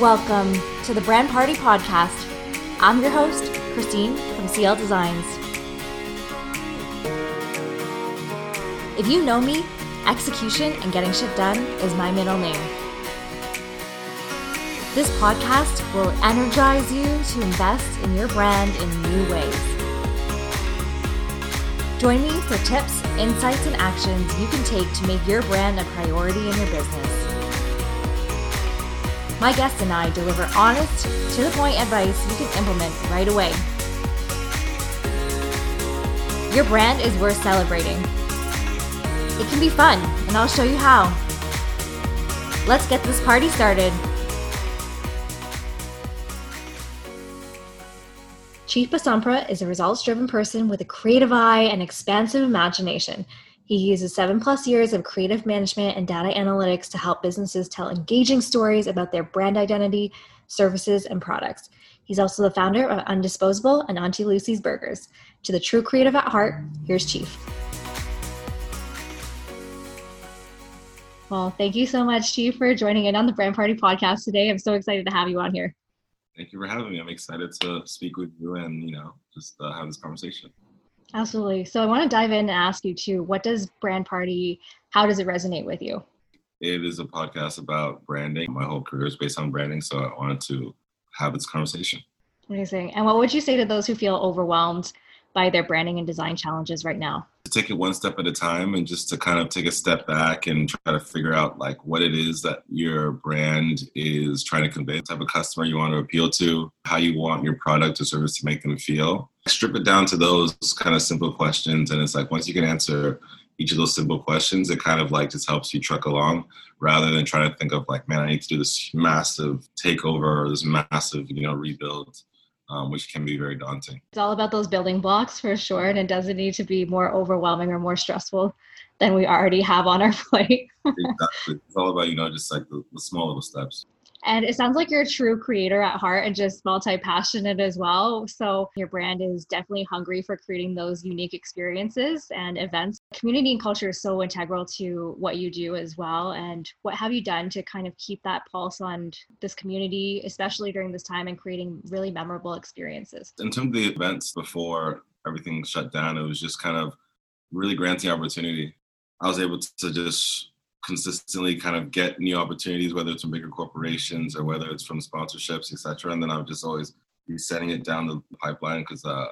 Welcome to the Brand Party Podcast. I'm your host, Christine from CL Designs. If you know me, execution and getting shit done is my middle name. This podcast will energize you to invest in your brand in new ways. Join me for tips, insights, and actions you can take to make your brand a priority in your business. My guests and I deliver honest, to the point advice you can implement right away. Your brand is worth celebrating. It can be fun, and I'll show you how. Let's get this party started. Chief Bosompra is a results driven person with a creative eye and expansive imagination. He uses seven plus years of creative management and data analytics to help businesses tell engaging stories about their brand identity, services, and products. He's also the founder of Undisposable and Auntie Lucy's Burgers. To the true creative at heart, here's Chief. Well, thank you so much, Chief, for joining in on the Brand Party podcast today. I'm so excited to have you on here. Thank you for having me. I'm excited to speak with you and, you know, just uh, have this conversation. Absolutely. So I want to dive in and ask you too, what does brand party, how does it resonate with you? It is a podcast about branding. My whole career is based on branding. So I wanted to have this conversation. Amazing. And what would you say to those who feel overwhelmed by their branding and design challenges right now? To take it one step at a time and just to kind of take a step back and try to figure out like what it is that your brand is trying to convey, the type of customer you want to appeal to, how you want your product or service to make them feel. Strip it down to those kind of simple questions. And it's like once you can answer each of those simple questions, it kind of like just helps you truck along rather than trying to think of like, man, I need to do this massive takeover or this massive, you know, rebuild um, which can be very daunting. It's all about those building blocks for sure, and it doesn't need to be more overwhelming or more stressful than we already have on our plate. exactly. It's all about, you know, just like the, the small little steps. And it sounds like you're a true creator at heart and just multi passionate as well. So your brand is definitely hungry for creating those unique experiences and events. Community and culture is so integral to what you do as well. And what have you done to kind of keep that pulse on this community, especially during this time and creating really memorable experiences? In terms of the events before everything shut down, it was just kind of really granting opportunity. I was able to just consistently kind of get new opportunities, whether it's from bigger corporations or whether it's from sponsorships, etc. And then I would just always be setting it down the pipeline because uh,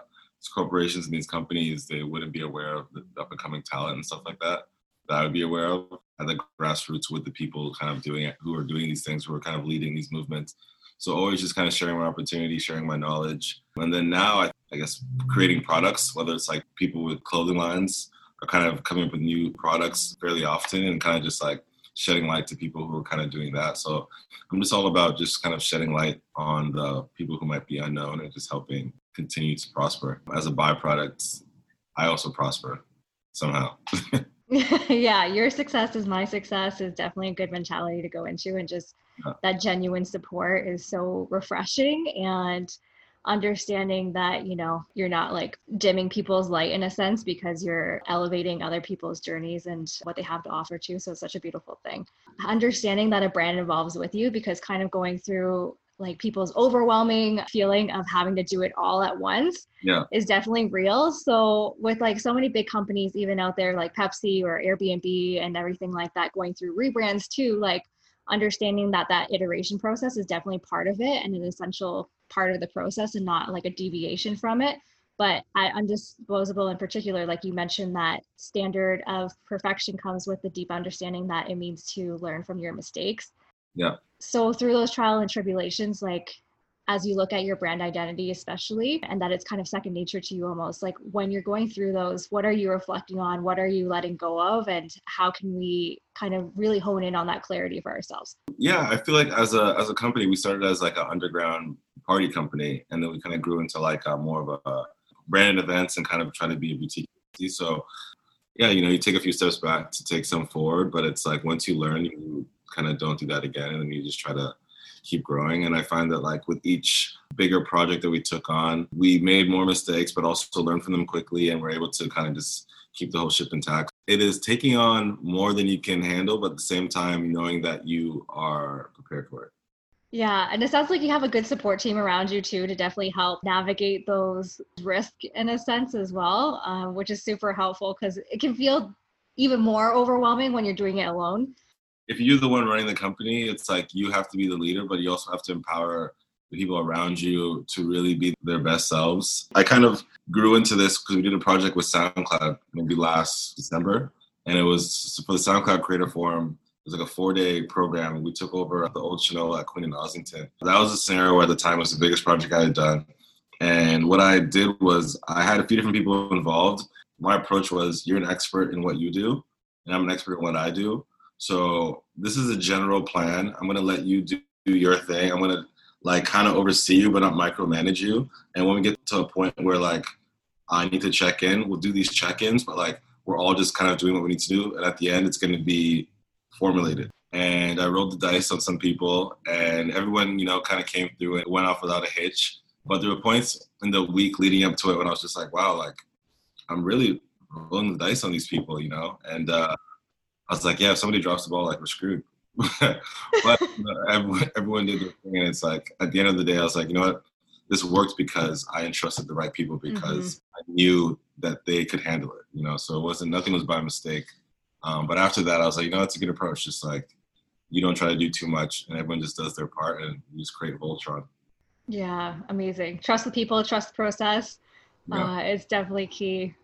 corporations and these companies they wouldn't be aware of the up and coming talent and stuff like that that I would be aware of at the grassroots with the people kind of doing it, who are doing these things, who are kind of leading these movements. So always just kind of sharing my opportunity, sharing my knowledge. And then now I, I guess creating products, whether it's like people with clothing lines are kind of coming up with new products fairly often and kind of just like shedding light to people who are kind of doing that. So I'm just all about just kind of shedding light on the people who might be unknown and just helping continue to prosper. As a byproduct, I also prosper somehow. yeah, your success is my success is definitely a good mentality to go into and just yeah. that genuine support is so refreshing and understanding that you know you're not like dimming people's light in a sense because you're elevating other people's journeys and what they have to offer too so it's such a beautiful thing understanding that a brand evolves with you because kind of going through like people's overwhelming feeling of having to do it all at once yeah. is definitely real. So with like so many big companies even out there like Pepsi or Airbnb and everything like that going through rebrands too, like understanding that that iteration process is definitely part of it and an essential part of the process and not like a deviation from it. But at undisposable in particular like you mentioned that standard of perfection comes with the deep understanding that it means to learn from your mistakes. Yeah. So through those trial and tribulations like as you look at your brand identity especially and that it's kind of second nature to you almost like when you're going through those what are you reflecting on? What are you letting go of? And how can we kind of really hone in on that clarity for ourselves? Yeah i feel like as a as a company we started as like an underground party company and then we kind of grew into like a more of a branded events and kind of try to be a boutique. So yeah you know you take a few steps back to take some forward but it's like once you learn you kind of don't do that again and then you just try to keep growing. And I find that like with each bigger project that we took on, we made more mistakes, but also learned from them quickly and we're able to kind of just keep the whole ship intact. It is taking on more than you can handle, but at the same time knowing that you are prepared for it. Yeah, and it sounds like you have a good support team around you too to definitely help navigate those risks in a sense as well, um, which is super helpful because it can feel even more overwhelming when you're doing it alone. If you're the one running the company, it's like you have to be the leader, but you also have to empower the people around you to really be their best selves. I kind of grew into this because we did a project with SoundCloud maybe last December, and it was for the SoundCloud Creator Forum It was like a four day program. We took over the old Chanel at Queen and Ossington. That was a scenario where at the time was the biggest project I had done. And what I did was I had a few different people involved. My approach was you're an expert in what you do, and I'm an expert in what I do. So this is a general plan. I'm gonna let you do your thing. I'm gonna like kind of oversee you, but not micromanage you. And when we get to a point where like I need to check in, we'll do these check-ins, but like we're all just kind of doing what we need to do. And at the end, it's gonna be formulated. And I rolled the dice on some people, and everyone, you know, kind of came through it, went off without a hitch. But there were points in the week leading up to it when I was just like, wow, like I'm really rolling the dice on these people, you know? And uh, I was like, yeah, if somebody drops the ball, like we're screwed. but everyone, everyone did their thing. And it's like, at the end of the day, I was like, you know what? This worked because I entrusted the right people because mm-hmm. I knew that they could handle it, you know? So it wasn't, nothing was by mistake. Um, but after that, I was like, you know, it's a good approach. Just like you don't try to do too much, and everyone just does their part, and you just create Voltron. Yeah, amazing. Trust the people, trust the process. Yeah. Uh, it's definitely key.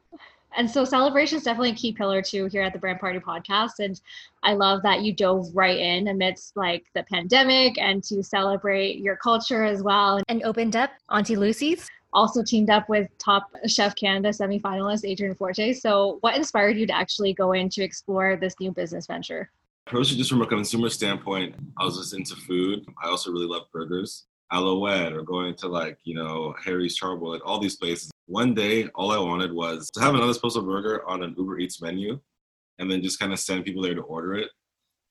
And so celebration is definitely a key pillar too here at the Brand Party podcast. And I love that you dove right in amidst like the pandemic and to celebrate your culture as well and opened up Auntie Lucy's also teamed up with top Chef Canada semifinalist Adrian Forte. So, what inspired you to actually go in to explore this new business venture? Personally, just from a consumer standpoint, I was just into food. I also really love burgers. Alouette or going to like, you know, Harry's Charcoal, like all these places. One day, all I wanted was to have another postal burger on an Uber Eats menu and then just kind of send people there to order it.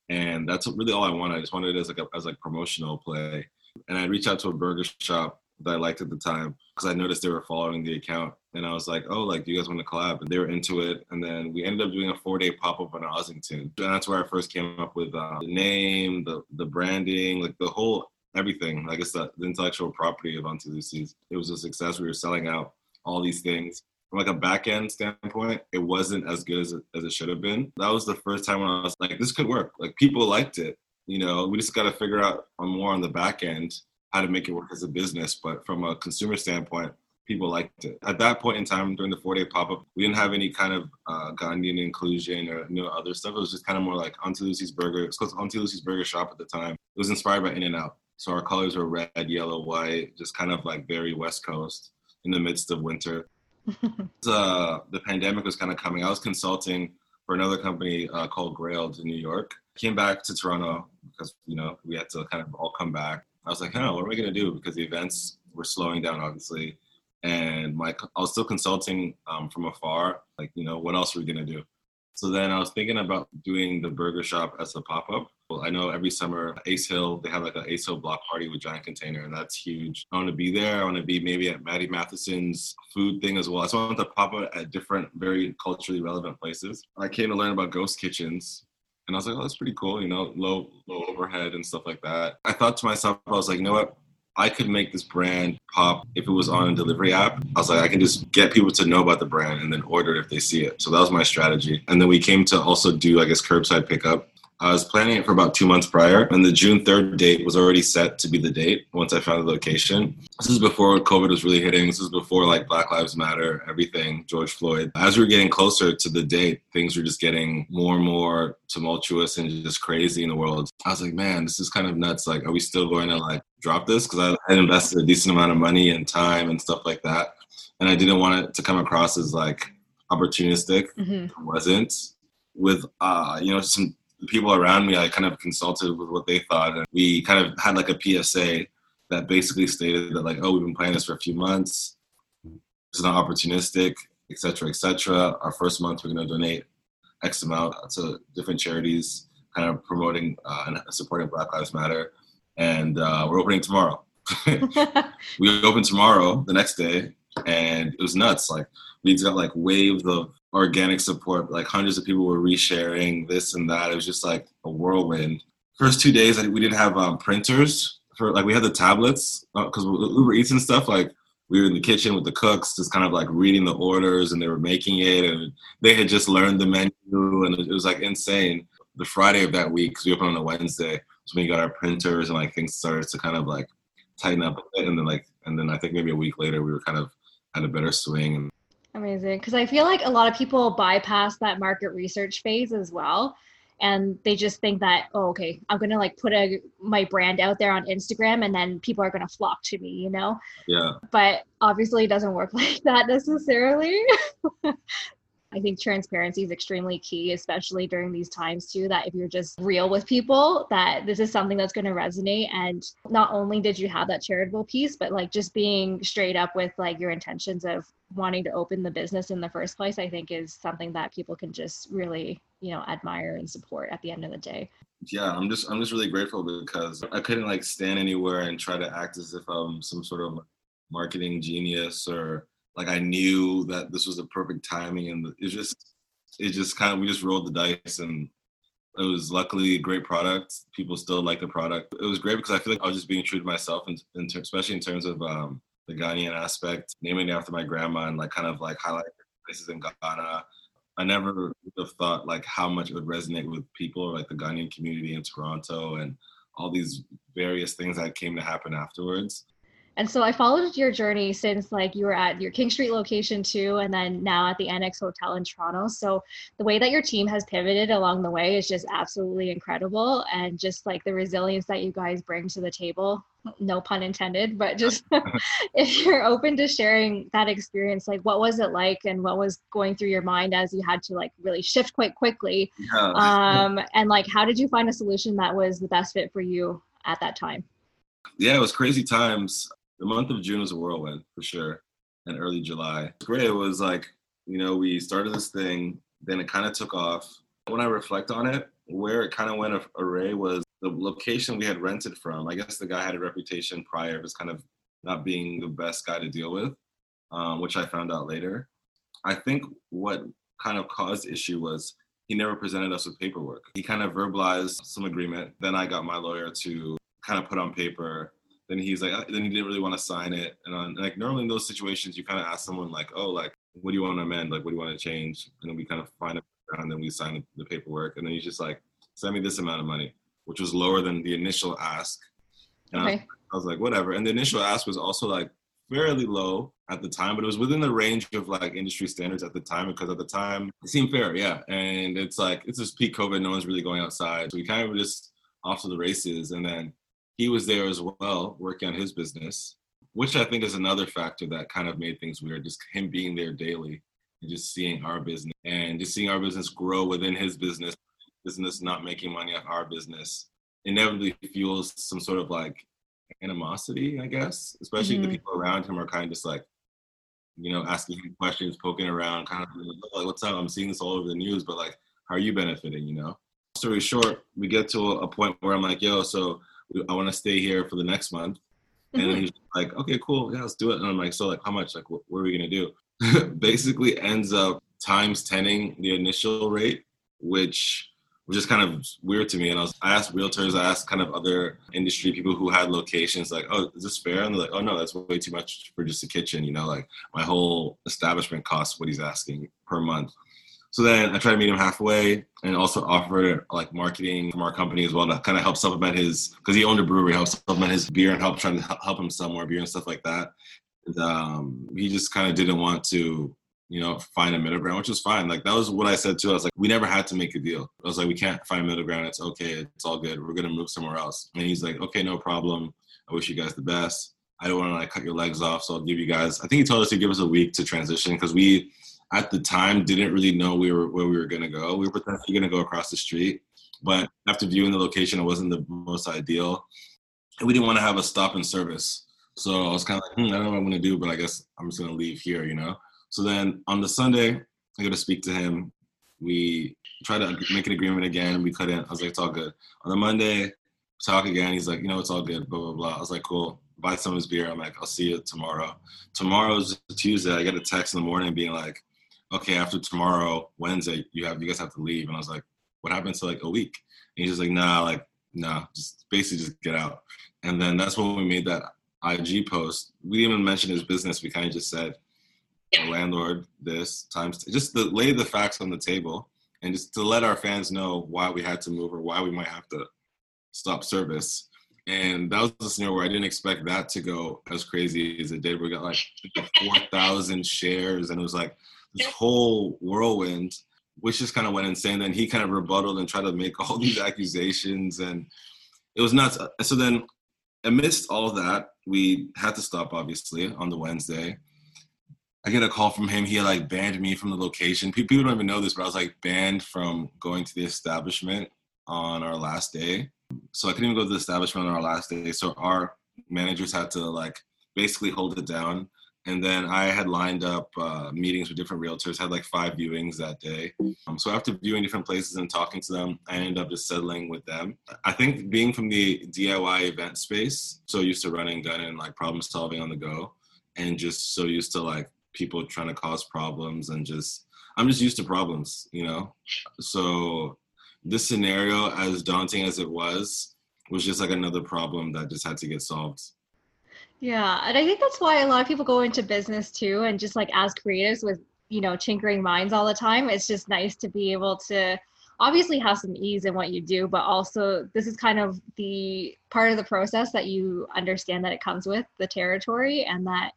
And that's really all I wanted. I just wanted it as like a as like promotional play. And I reached out to a burger shop that I liked at the time because I noticed they were following the account. And I was like, oh, like, do you guys want to collab? And they were into it. And then we ended up doing a four day pop up in Ossington. And that's where I first came up with uh, the name, the, the branding, like the whole everything. I guess the, the intellectual property of Auntie Lucy's. It was a success. We were selling out all these things. From like a back end standpoint, it wasn't as good as it, as it should have been. That was the first time when I was like, this could work. Like people liked it. You know, we just got to figure out more on the back end how to make it work as a business. But from a consumer standpoint, people liked it. At that point in time, during the four day pop up, we didn't have any kind of uh, Ghanaian inclusion or you know other stuff. It was just kind of more like Auntie Lucy's Burger. It's called Auntie Lucy's Burger Shop at the time. It was inspired by In and Out. So our colors were red, yellow, white, just kind of like very West Coast in the midst of winter. uh, the pandemic was kind of coming. I was consulting for another company uh, called Grailed in New York. Came back to Toronto because you know we had to kind of all come back I was like, huh, what are we gonna do? Because the events were slowing down, obviously, and my I was still consulting um, from afar. Like, you know, what else are we gonna do? So then I was thinking about doing the burger shop as a pop up. Well, I know every summer Ace Hill they have like an Ace Hill block party with Giant Container, and that's huge. I want to be there. I want to be maybe at Matty Matheson's food thing as well. I just wanted to pop up at different, very culturally relevant places. I came to learn about ghost kitchens, and I was like, oh, that's pretty cool, you know, low low overhead and stuff like that. I thought to myself, I was like, you know what? I could make this brand pop if it was on a delivery app. I was like, I can just get people to know about the brand and then order it if they see it. So that was my strategy. And then we came to also do, I guess, curbside pickup. I was planning it for about two months prior, and the June 3rd date was already set to be the date once I found the location. This is before COVID was really hitting. This is before like Black Lives Matter, everything, George Floyd. As we were getting closer to the date, things were just getting more and more tumultuous and just crazy in the world. I was like, man, this is kind of nuts. Like, are we still going to like drop this? Because I had invested a decent amount of money and time and stuff like that. And I didn't want it to come across as like opportunistic. Mm-hmm. It wasn't with uh, you know, some the people around me, I kind of consulted with what they thought, and we kind of had like a PSA that basically stated that like, oh, we've been planning this for a few months. It's not opportunistic, etc., etc. Our first month, we're going to donate X amount to different charities, kind of promoting uh, and supporting Black Lives Matter, and uh, we're opening tomorrow. we opened tomorrow, the next day, and it was nuts. Like we just got like waves of organic support. Like hundreds of people were resharing this and that. It was just like a whirlwind. First two days, we didn't have um, printers. for like we had the tablets because uh, Uber Eats and stuff. Like we were in the kitchen with the cooks, just kind of like reading the orders, and they were making it, and they had just learned the menu, and it was like insane. The Friday of that week, because we opened on a Wednesday, so we got our printers and like things started to kind of like tighten up a bit, and then like, and then I think maybe a week later, we were kind of had a better swing. And Amazing, because I feel like a lot of people bypass that market research phase as well and they just think that oh okay i'm gonna like put a my brand out there on instagram and then people are gonna flock to me you know? Yeah. But obviously it doesn't work like that necessarily I think transparency is extremely key, especially during these times too. That if you're just real with people, that this is something that's going to resonate. And not only did you have that charitable piece, but like just being straight up with like your intentions of wanting to open the business in the first place, I think is something that people can just really, you know, admire and support at the end of the day. Yeah, I'm just I'm just really grateful because I couldn't like stand anywhere and try to act as if I'm some sort of marketing genius or like I knew that this was the perfect timing, and it just it just kind of we just rolled the dice, and it was luckily a great product. People still like the product. It was great because I feel like I was just being true to myself, and in, in especially in terms of um, the Ghanaian aspect, naming it after my grandma, and like kind of like highlight places in Ghana. I never would have thought like how much it would resonate with people, like the Ghanaian community in Toronto, and all these various things that came to happen afterwards. And so I followed your journey since like you were at your King Street location too, and then now at the Annex Hotel in Toronto. So the way that your team has pivoted along the way is just absolutely incredible. And just like the resilience that you guys bring to the table, no pun intended, but just if you're open to sharing that experience, like what was it like and what was going through your mind as you had to like really shift quite quickly? Um, and like how did you find a solution that was the best fit for you at that time? Yeah, it was crazy times the month of June was a whirlwind for sure, and early July. It great. It was like, you know, we started this thing, then it kind of took off. When I reflect on it, where it kind of went array was the location we had rented from. I guess the guy had a reputation prior of just kind of not being the best guy to deal with, um, which I found out later. I think what kind of caused issue was he never presented us with paperwork. He kind of verbalized some agreement. Then I got my lawyer to kind of put on paper then he's like, uh, then he didn't really want to sign it. And, on, like normally in those situations, you kind of ask someone like, oh, like, what do you want to amend? Like, what do you want to change? And then we kind of find it, and then we sign the paperwork. And then he's just like, send me this amount of money, which was lower than the initial ask. And okay. I, was, I was like, whatever. And the initial ask was also like fairly low at the time, but it was within the range of like industry standards at the time because at the time it seemed fair, yeah. And it's like it's just peak COVID, no one's really going outside, so we kind of just off to the races. And then he was there as well, working on his business, which I think is another factor that kind of made things weird. Just him being there daily and just seeing our business and just seeing our business grow within his business, business not making money off our business, inevitably fuels some sort of like animosity, I guess. Especially mm-hmm. the people around him are kind of just like, you know, asking him questions, poking around, kind of like, what's up? I'm seeing this all over the news, but like, how are you benefiting, you know? Story short, we get to a point where I'm like, yo, so I want to stay here for the next month. And mm-hmm. he's like, okay, cool, yeah, let's do it. And I'm like, so like, how much? Like, what, what are we gonna do? Basically, ends up times tenning the initial rate, which was just kind of weird to me. And I was, I asked realtors, I asked kind of other industry people who had locations, like, oh, is this fair? And they're like, oh no, that's way too much for just a kitchen. You know, like my whole establishment costs what he's asking per month. So then I tried to meet him halfway and also offered like marketing from our company as well to kind of help supplement his, because he owned a brewery, help supplement his beer and help trying to help him sell more beer and stuff like that. And um, he just kind of didn't want to, you know, find a middle ground, which was fine. Like that was what I said too. I was like, we never had to make a deal. I was like, we can't find middle ground. It's okay. It's all good. We're gonna move somewhere else. And he's like, okay, no problem. I wish you guys the best. I don't want to like cut your legs off, so I'll give you guys. I think he told us to give us a week to transition because we at the time didn't really know we were where we were going to go. We were potentially going to go across the street, but after viewing the location, it wasn't the most ideal. And we didn't want to have a stop and service. So I was kind of like, hmm, I don't know what I'm going to do, but I guess I'm just going to leave here, you know? So then on the Sunday, I go to speak to him. We try to make an agreement again. We couldn't. I was like, it's all good. On the Monday, talk again. He's like, you know, it's all good, blah, blah, blah. I was like, cool. Buy some of his beer. I'm like, I'll see you tomorrow. Tomorrow's Tuesday. I get a text in the morning being like, okay, after tomorrow, Wednesday, you have you guys have to leave. And I was like, what happened to like a week? And he's just like, nah, like, nah, just basically just get out. And then that's when we made that IG post. We didn't even mention his business. We kind of just said, landlord, this times, just to lay the facts on the table and just to let our fans know why we had to move or why we might have to stop service. And that was the scenario where I didn't expect that to go as crazy as it did. We got like 4,000 shares and it was like this whole whirlwind, which just kind of went insane. Then he kind of rebutted and tried to make all these accusations and it was nuts. Uh, so then amidst all that, we had to stop obviously on the Wednesday. I get a call from him. He like banned me from the location. People don't even know this, but I was like banned from going to the establishment on our last day. So I couldn't even go to the establishment on our last day. So our managers had to like basically hold it down. And then I had lined up uh, meetings with different realtors, had like five viewings that day. Um, so after viewing different places and talking to them, I ended up just settling with them. I think being from the DIY event space, so used to running gun and like problem solving on the go, and just so used to like people trying to cause problems and just I'm just used to problems, you know. So this scenario, as daunting as it was, was just like another problem that just had to get solved. Yeah, and I think that's why a lot of people go into business too, and just like as creatives with you know tinkering minds all the time, it's just nice to be able to obviously have some ease in what you do, but also this is kind of the part of the process that you understand that it comes with the territory and that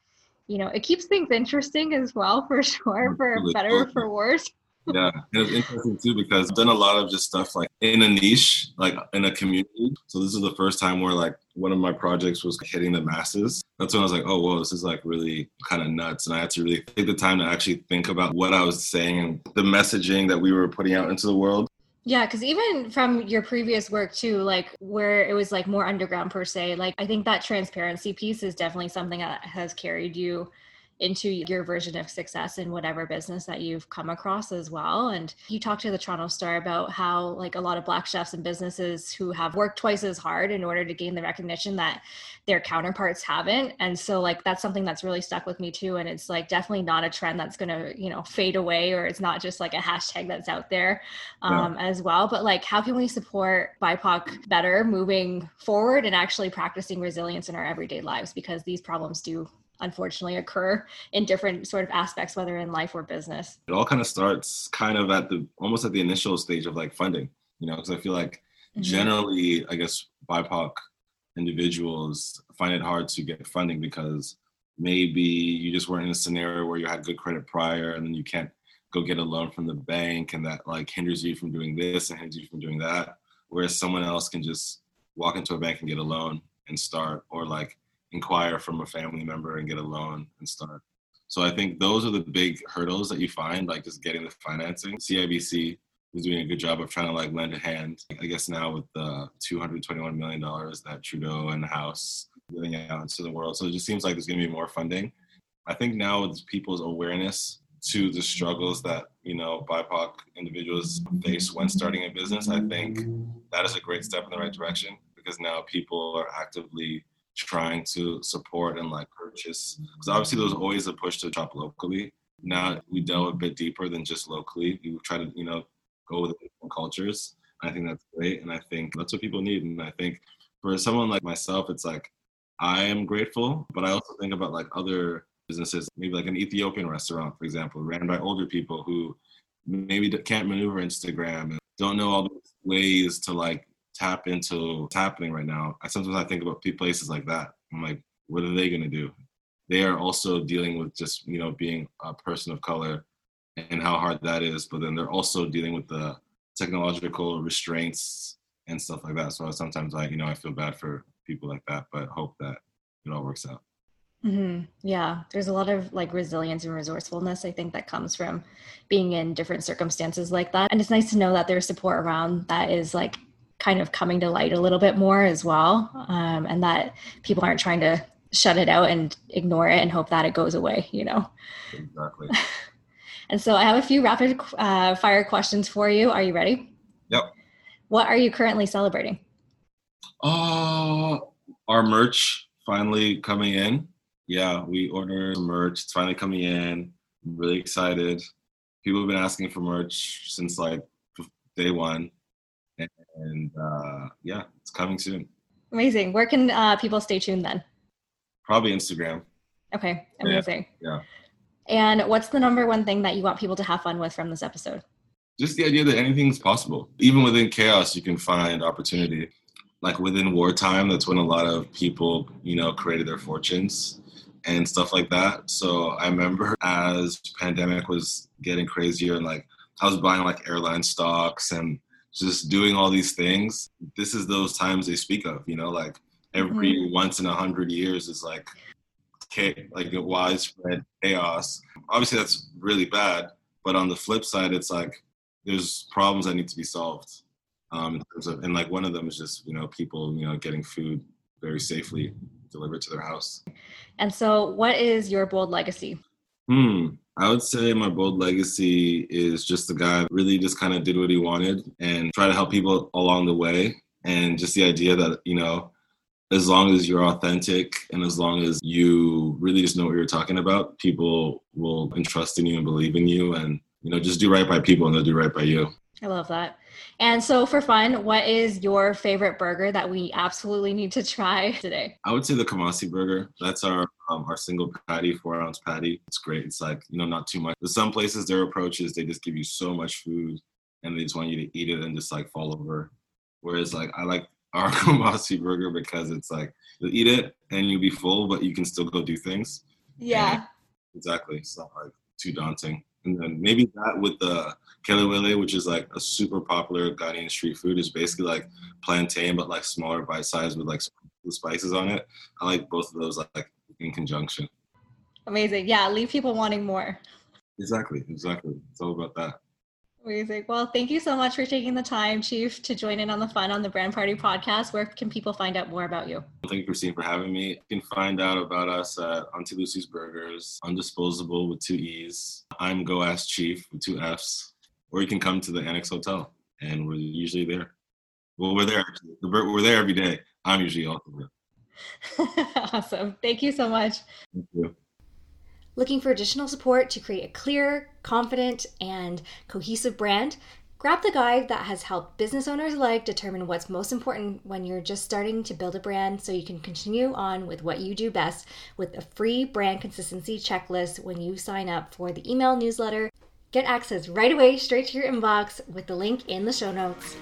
you know, it keeps things interesting as well, for sure, for better or for worse. Yeah, and it's interesting too because I've done a lot of just stuff like in a niche, like in a community. So this is the first time where like one of my projects was hitting the masses. That's when I was like, oh, whoa, this is like really kind of nuts. And I had to really take the time to actually think about what I was saying and the messaging that we were putting out into the world. Yeah, because even from your previous work too, like where it was like more underground per se, like I think that transparency piece is definitely something that has carried you into your version of success in whatever business that you've come across as well. And you talked to the Toronto Star about how like a lot of black chefs and businesses who have worked twice as hard in order to gain the recognition that their counterparts haven't. And so like that's something that's really stuck with me too. And it's like definitely not a trend that's gonna, you know, fade away or it's not just like a hashtag that's out there um, yeah. as well. But like how can we support BIPOC better moving forward and actually practicing resilience in our everyday lives because these problems do unfortunately occur in different sort of aspects whether in life or business it all kind of starts kind of at the almost at the initial stage of like funding you know because i feel like mm-hmm. generally i guess bipoc individuals find it hard to get funding because maybe you just weren't in a scenario where you had good credit prior and then you can't go get a loan from the bank and that like hinders you from doing this and hinders you from doing that whereas someone else can just walk into a bank and get a loan and start or like inquire from a family member and get a loan and start. So I think those are the big hurdles that you find, like just getting the financing. CIBC is doing a good job of trying to like lend a hand. I guess now with the 221 million dollars that Trudeau and the House giving out into the world, so it just seems like there's going to be more funding. I think now with people's awareness to the struggles that you know BIPOC individuals face when starting a business, I think that is a great step in the right direction because now people are actively trying to support and like purchase because obviously there was always a push to shop locally. Now we delve a bit deeper than just locally. We try to you know go with different cultures. I think that's great and i think that's what people need and i think for someone like myself it's like i am grateful but i also think about like other businesses maybe like an ethiopian restaurant for example ran by older people who maybe can't maneuver instagram and don't know all the ways to like tap into what's happening right now, I sometimes I think about places like that. I'm like, what are they gonna do? They are also dealing with just you know being a person of color and how hard that is, but then they're also dealing with the technological restraints and stuff like that. So sometimes I you know I feel bad for people like that, but hope that it all works out. Mm-hmm. Yeah, there's a lot of like resilience and resourcefulness, I think, that comes from being in different circumstances like that. And it's nice to know that there's support around that is like kind of coming to light a little bit more as well um, and that people aren't trying to shut it out and ignore it and hope that it goes away you know? Exactly. And so i have a few rapid uh, fire questions for you. Are you ready? Yep. What are you currently celebrating? Uh our merch finally coming in. Yeah we ordered merch. It's finally coming in. I'm really excited. People have been asking for merch since like day one and uh, yeah, it's coming soon. Amazing. Where can uh, people stay tuned then? Probably Instagram. Okay, amazing. Yeah. And what's the number one thing that you want people to have fun with from this episode? Just the idea that anything's possible. Even within chaos, you can find opportunity. Like within wartime, that's when a lot of people, you know, created their fortunes and stuff like that. So I remember as pandemic was getting crazier and like I was buying like airline stocks and just doing all these things. This is those times they speak of, you know, like every mm-hmm. once in a hundred years is like like a widespread chaos. Obviously, that's really bad. But on the flip side, it's like there's problems that need to be solved. Um, in terms of, and like one of them is just you know people you know getting food very safely delivered to their house. And so, what is your bold legacy? Hmm. I would say my bold legacy is just the guy really just kind of did what he wanted and try to help people along the way. And just the idea that, you know, as long as you're authentic and as long as you really just know what you're talking about, people will entrust in you and believe in you and, you know, just do right by people and they'll do right by you. I love that. And so for fun, what is your favorite burger that we absolutely need to try today? I would say the Kumasi burger. That's our um, our single patty, four ounce patty. It's great. It's like, you know, not too much. But some places their approach is they just give you so much food and they just want you to eat it and just like fall over. Whereas like I like our Kumasi burger because it's like you'll eat it and you'll be full, but you can still go do things. Yeah. And exactly. It's not like too daunting. And then maybe that with the kelewele, which is like a super popular Ghanaian street food, is basically like plantain but like smaller bite size with like spices on it. I like both of those like in conjunction. Amazing. Yeah, leave people wanting more. Exactly, exactly. It's all about that. Amazing. Well, thank you so much for taking the time, Chief, to join in on the fun on the Brand Party podcast. Where can people find out more about you? Thank you, Christine, for having me. You can find out about us at Auntie Lucy's Burgers, Undisposable with two E's. I'm Go Ask Chief with two F's. Or you can come to the Annex Hotel, and we're usually there. Well, we're there. We're there every day. I'm usually also there. awesome. Thank you so much. Thank you. Looking for additional support to create a clear, confident, and cohesive brand? Grab the guide that has helped business owners alike determine what's most important when you're just starting to build a brand so you can continue on with what you do best with a free brand consistency checklist when you sign up for the email newsletter. Get access right away straight to your inbox with the link in the show notes.